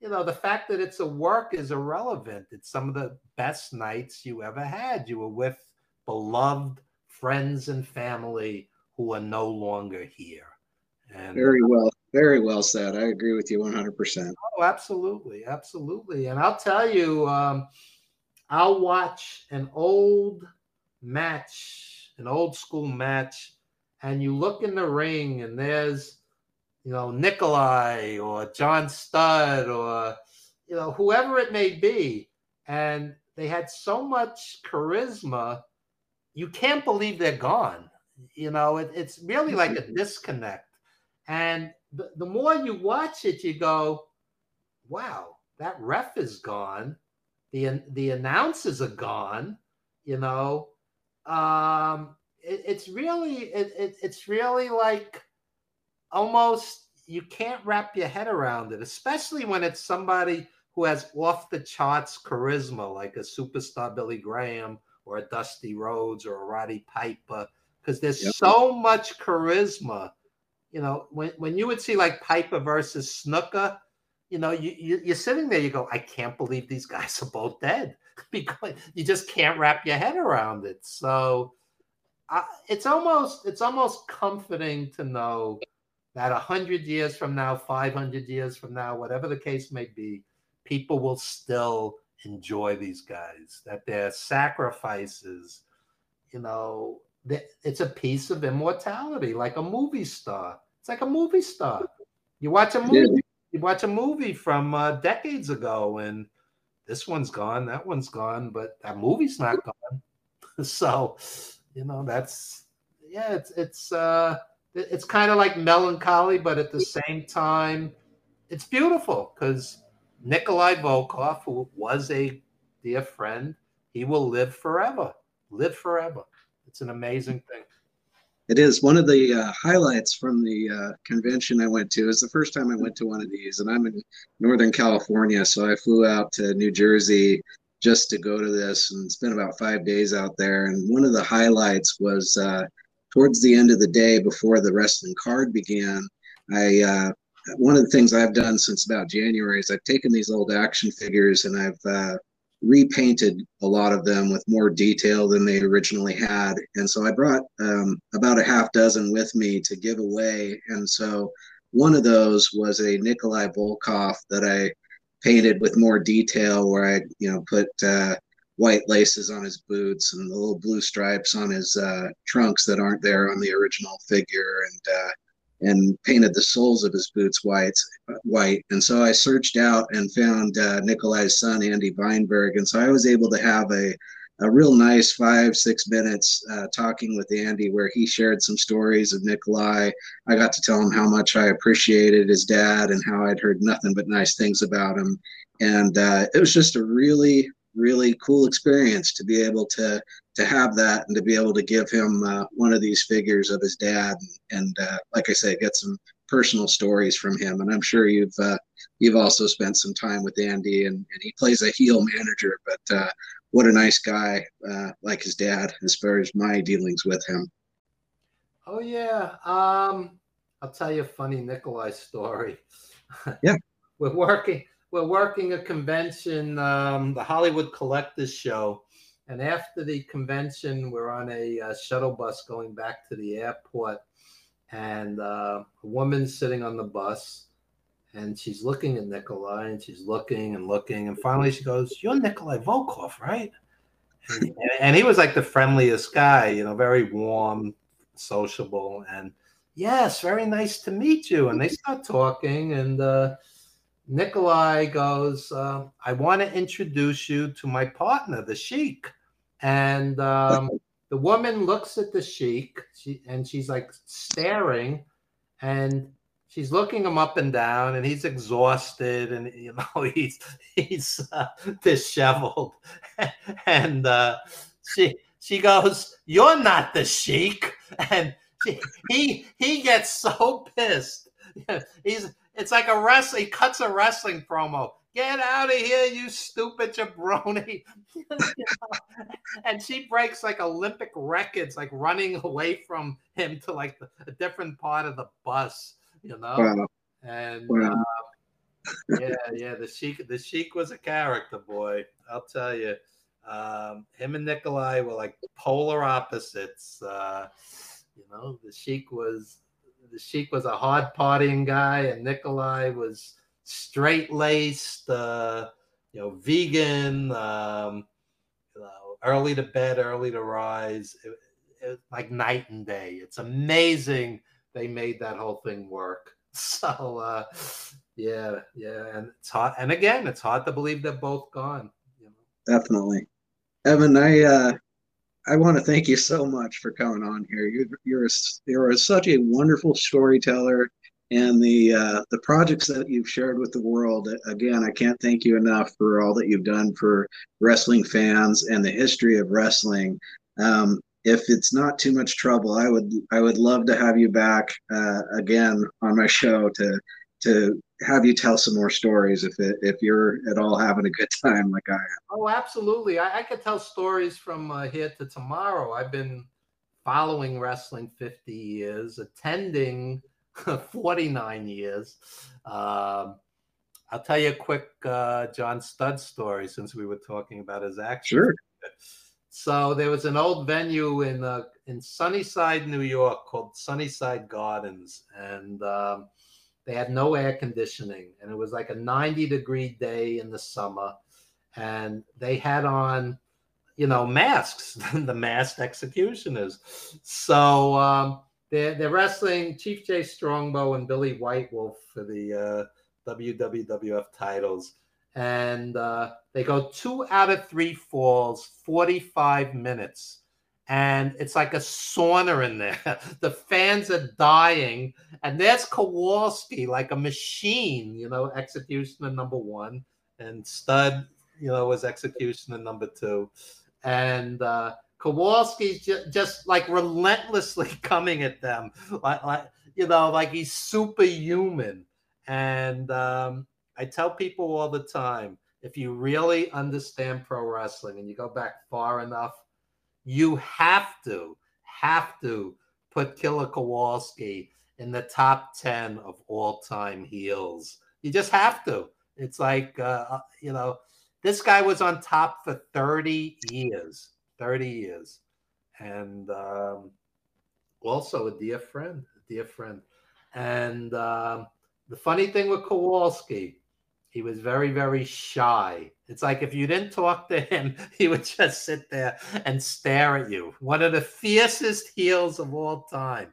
you know, the fact that it's a work is irrelevant. It's some of the best nights you ever had. You were with beloved friends and family who are no longer here. And very well, very well said. I agree with you 100%. Oh, absolutely. Absolutely. And I'll tell you, um, I'll watch an old match, an old school match, and you look in the ring and there's, you know, Nikolai or John Studd or, you know, whoever it may be. And they had so much charisma, you can't believe they're gone. You know, it, it's really like a disconnect. And the, the more you watch it, you go, wow, that ref is gone. The, the announcers are gone, you know. Um, it, it's really, it, it, it's really like almost you can't wrap your head around it, especially when it's somebody who has off the charts charisma, like a superstar Billy Graham or a Dusty Rhodes or a Roddy Piper, because there's yep. so much charisma you know, when, when you would see like Piper versus Snuka, you know, you, you you're sitting there, you go, I can't believe these guys are both dead because you just can't wrap your head around it. So uh, it's almost it's almost comforting to know that a hundred years from now, five hundred years from now, whatever the case may be, people will still enjoy these guys. That their sacrifices, you know, it's a piece of immortality, like a movie star. It's like a movie star. You watch a movie, yeah. you watch a movie from uh, decades ago, and this one's gone, that one's gone, but that movie's not gone. so, you know, that's yeah, it's it's uh, it's kind of like melancholy, but at the same time, it's beautiful because Nikolai Volkoff, who was a dear friend, he will live forever. Live forever. It's an amazing thing. It is one of the uh, highlights from the uh, convention I went to. It was the first time I went to one of these, and I'm in Northern California, so I flew out to New Jersey just to go to this and spent about five days out there. And one of the highlights was uh, towards the end of the day before the wrestling card began. I uh, one of the things I've done since about January is I've taken these old action figures and I've uh, repainted a lot of them with more detail than they originally had. And so I brought um, about a half dozen with me to give away. And so one of those was a Nikolai Volkoff that I painted with more detail, where I, you know, put uh, white laces on his boots and the little blue stripes on his uh, trunks that aren't there on the original figure, and uh, and painted the soles of his boots white. White, and so I searched out and found uh, Nikolai's son, Andy Weinberg, and so I was able to have a a real nice five six minutes uh, talking with Andy, where he shared some stories of Nikolai. I got to tell him how much I appreciated his dad and how I'd heard nothing but nice things about him, and uh, it was just a really really cool experience to be able to to have that and to be able to give him uh, one of these figures of his dad and, and uh, like I say, get some personal stories from him. And I'm sure you've uh, you've also spent some time with Andy, and, and he plays a heel manager, but uh, what a nice guy, uh, like his dad, as far as my dealings with him. Oh yeah, um, I'll tell you a funny Nikolai story. Yeah, we're working we're working a convention, um, the Hollywood Collectors Show, and after the convention, we're on a, a shuttle bus going back to the airport, and uh, a woman's sitting on the bus, and she's looking at Nikolai, and she's looking and looking, and finally she goes, "You're Nikolai Volkoff, right?" And, and he was like the friendliest guy, you know, very warm, sociable, and yes, very nice to meet you. And they start talking, and uh, Nikolai goes, uh, I want to introduce you to my partner, the Sheik. And um, the woman looks at the Sheik she, and she's like staring and she's looking him up and down and he's exhausted and, you know, he's, he's uh, disheveled. and uh, she, she goes, You're not the Sheik. And she, he, he gets so pissed. He's it's like a wrestling. He cuts a wrestling promo. Get out of here, you stupid jabroni! you know? And she breaks like Olympic records, like running away from him to like the, a different part of the bus. You know. Wow. And wow. Uh, yeah, yeah, the Sheik, the Sheik was a character, boy. I'll tell you. Um, him and Nikolai were like polar opposites. Uh, you know, the Sheik was the Sheik was a hard partying guy, and Nikolai was straight laced, uh, you know, vegan, um, you know, early to bed, early to rise, it, it, like night and day. It's amazing they made that whole thing work. So, uh, yeah, yeah, and it's hard. And again, it's hard to believe they're both gone. You know? Definitely, Evan. I uh, I want to thank you so much for coming on here. You're you're a, you're a, such a wonderful storyteller, and the uh, the projects that you've shared with the world. Again, I can't thank you enough for all that you've done for wrestling fans and the history of wrestling. Um, if it's not too much trouble, I would I would love to have you back uh, again on my show to to have you tell some more stories if it, if you're at all having a good time like I am. Oh, absolutely. I, I could tell stories from uh, here to tomorrow. I've been following wrestling 50 years, attending 49 years. Um, I'll tell you a quick uh, John Studd story since we were talking about his action. Sure. So there was an old venue in uh, in Sunnyside, New York, called Sunnyside Gardens, and um, they had no air conditioning, and it was like a 90 degree day in the summer. And they had on, you know, masks, the masked executioners. So um, they're, they're wrestling Chief Jay Strongbow and Billy White Wolf for the uh, WWF titles. And uh, they go two out of three falls, 45 minutes. And it's like a sauna in there. the fans are dying, and there's Kowalski like a machine, you know, executioner number one, and Studd, you know, was executioner number two, and uh, Kowalski's just, just like relentlessly coming at them, like, like you know, like he's superhuman. And um, I tell people all the time, if you really understand pro wrestling and you go back far enough you have to, have to put Killer Kowalski in the top 10 of all time heels. You just have to. It's like, uh, uh you know, this guy was on top for 30 years, 30 years. And um, also a dear friend, a dear friend. And um, the funny thing with Kowalski, he was very, very shy. It's like if you didn't talk to him, he would just sit there and stare at you. One of the fiercest heels of all time.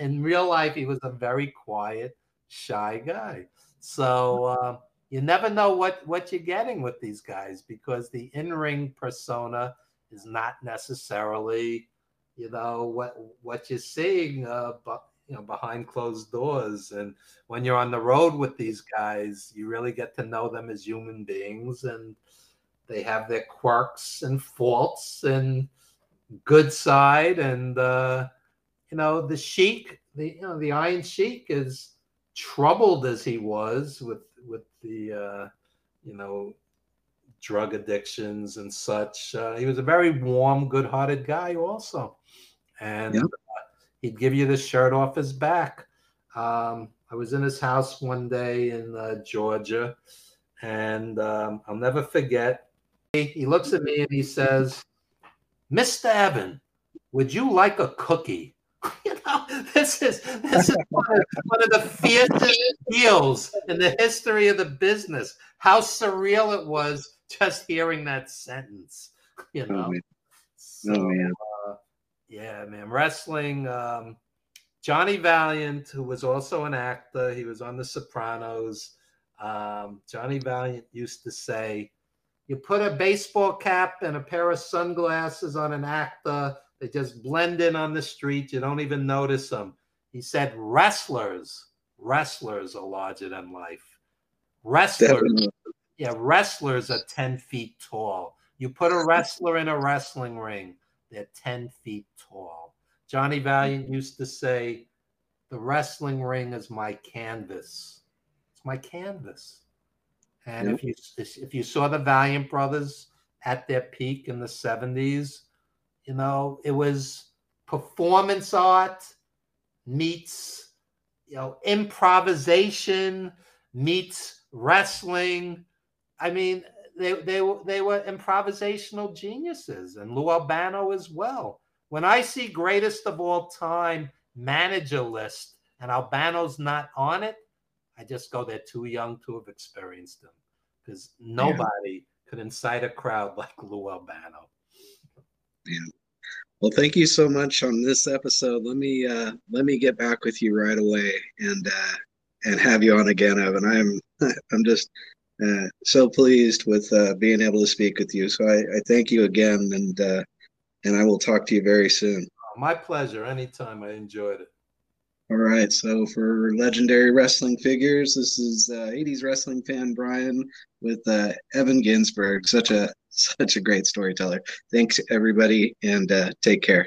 In real life, he was a very quiet, shy guy. So uh, you never know what what you're getting with these guys because the in-ring persona is not necessarily, you know, what what you're seeing. Uh, but you know behind closed doors and when you're on the road with these guys you really get to know them as human beings and they have their quirks and faults and good side and uh you know the sheik the you know the iron sheik is troubled as he was with with the uh you know drug addictions and such. Uh, he was a very warm good-hearted guy also and he'd give you the shirt off his back. Um, I was in his house one day in uh, Georgia, and um, I'll never forget. He, he looks at me and he says, "Mr. Evan, would you like a cookie?" you know, this is this is one of, one of the fiercest deals in the history of the business. How surreal it was just hearing that sentence. You know. Oh, man. So, oh, man. Uh, yeah, man. Wrestling. Um, Johnny Valiant, who was also an actor, he was on The Sopranos. Um, Johnny Valiant used to say, "You put a baseball cap and a pair of sunglasses on an actor, they just blend in on the street. You don't even notice them." He said, "Wrestlers, wrestlers are larger than life. Wrestlers, Definitely. yeah, wrestlers are ten feet tall. You put a wrestler in a wrestling ring." They're 10 feet tall. Johnny Valiant mm-hmm. used to say, The wrestling ring is my canvas. It's my canvas. And yep. if you if you saw the Valiant brothers at their peak in the 70s, you know, it was performance art meets you know improvisation meets wrestling. I mean, they they were they were improvisational geniuses, and Lou Albano as well. When I see greatest of all time manager list and Albano's not on it, I just go they're too young to have experienced them because nobody yeah. could incite a crowd like Lou Albano. Yeah. Well, thank you so much on this episode. Let me uh, let me get back with you right away and uh, and have you on again, Evan. I'm I'm just uh, so pleased with uh, being able to speak with you. So I, I thank you again, and uh, and I will talk to you very soon. My pleasure. Anytime. I enjoyed it. All right. So for legendary wrestling figures, this is 80s uh, wrestling fan Brian with uh, Evan Ginzburg. Such a such a great storyteller. Thanks everybody, and take care.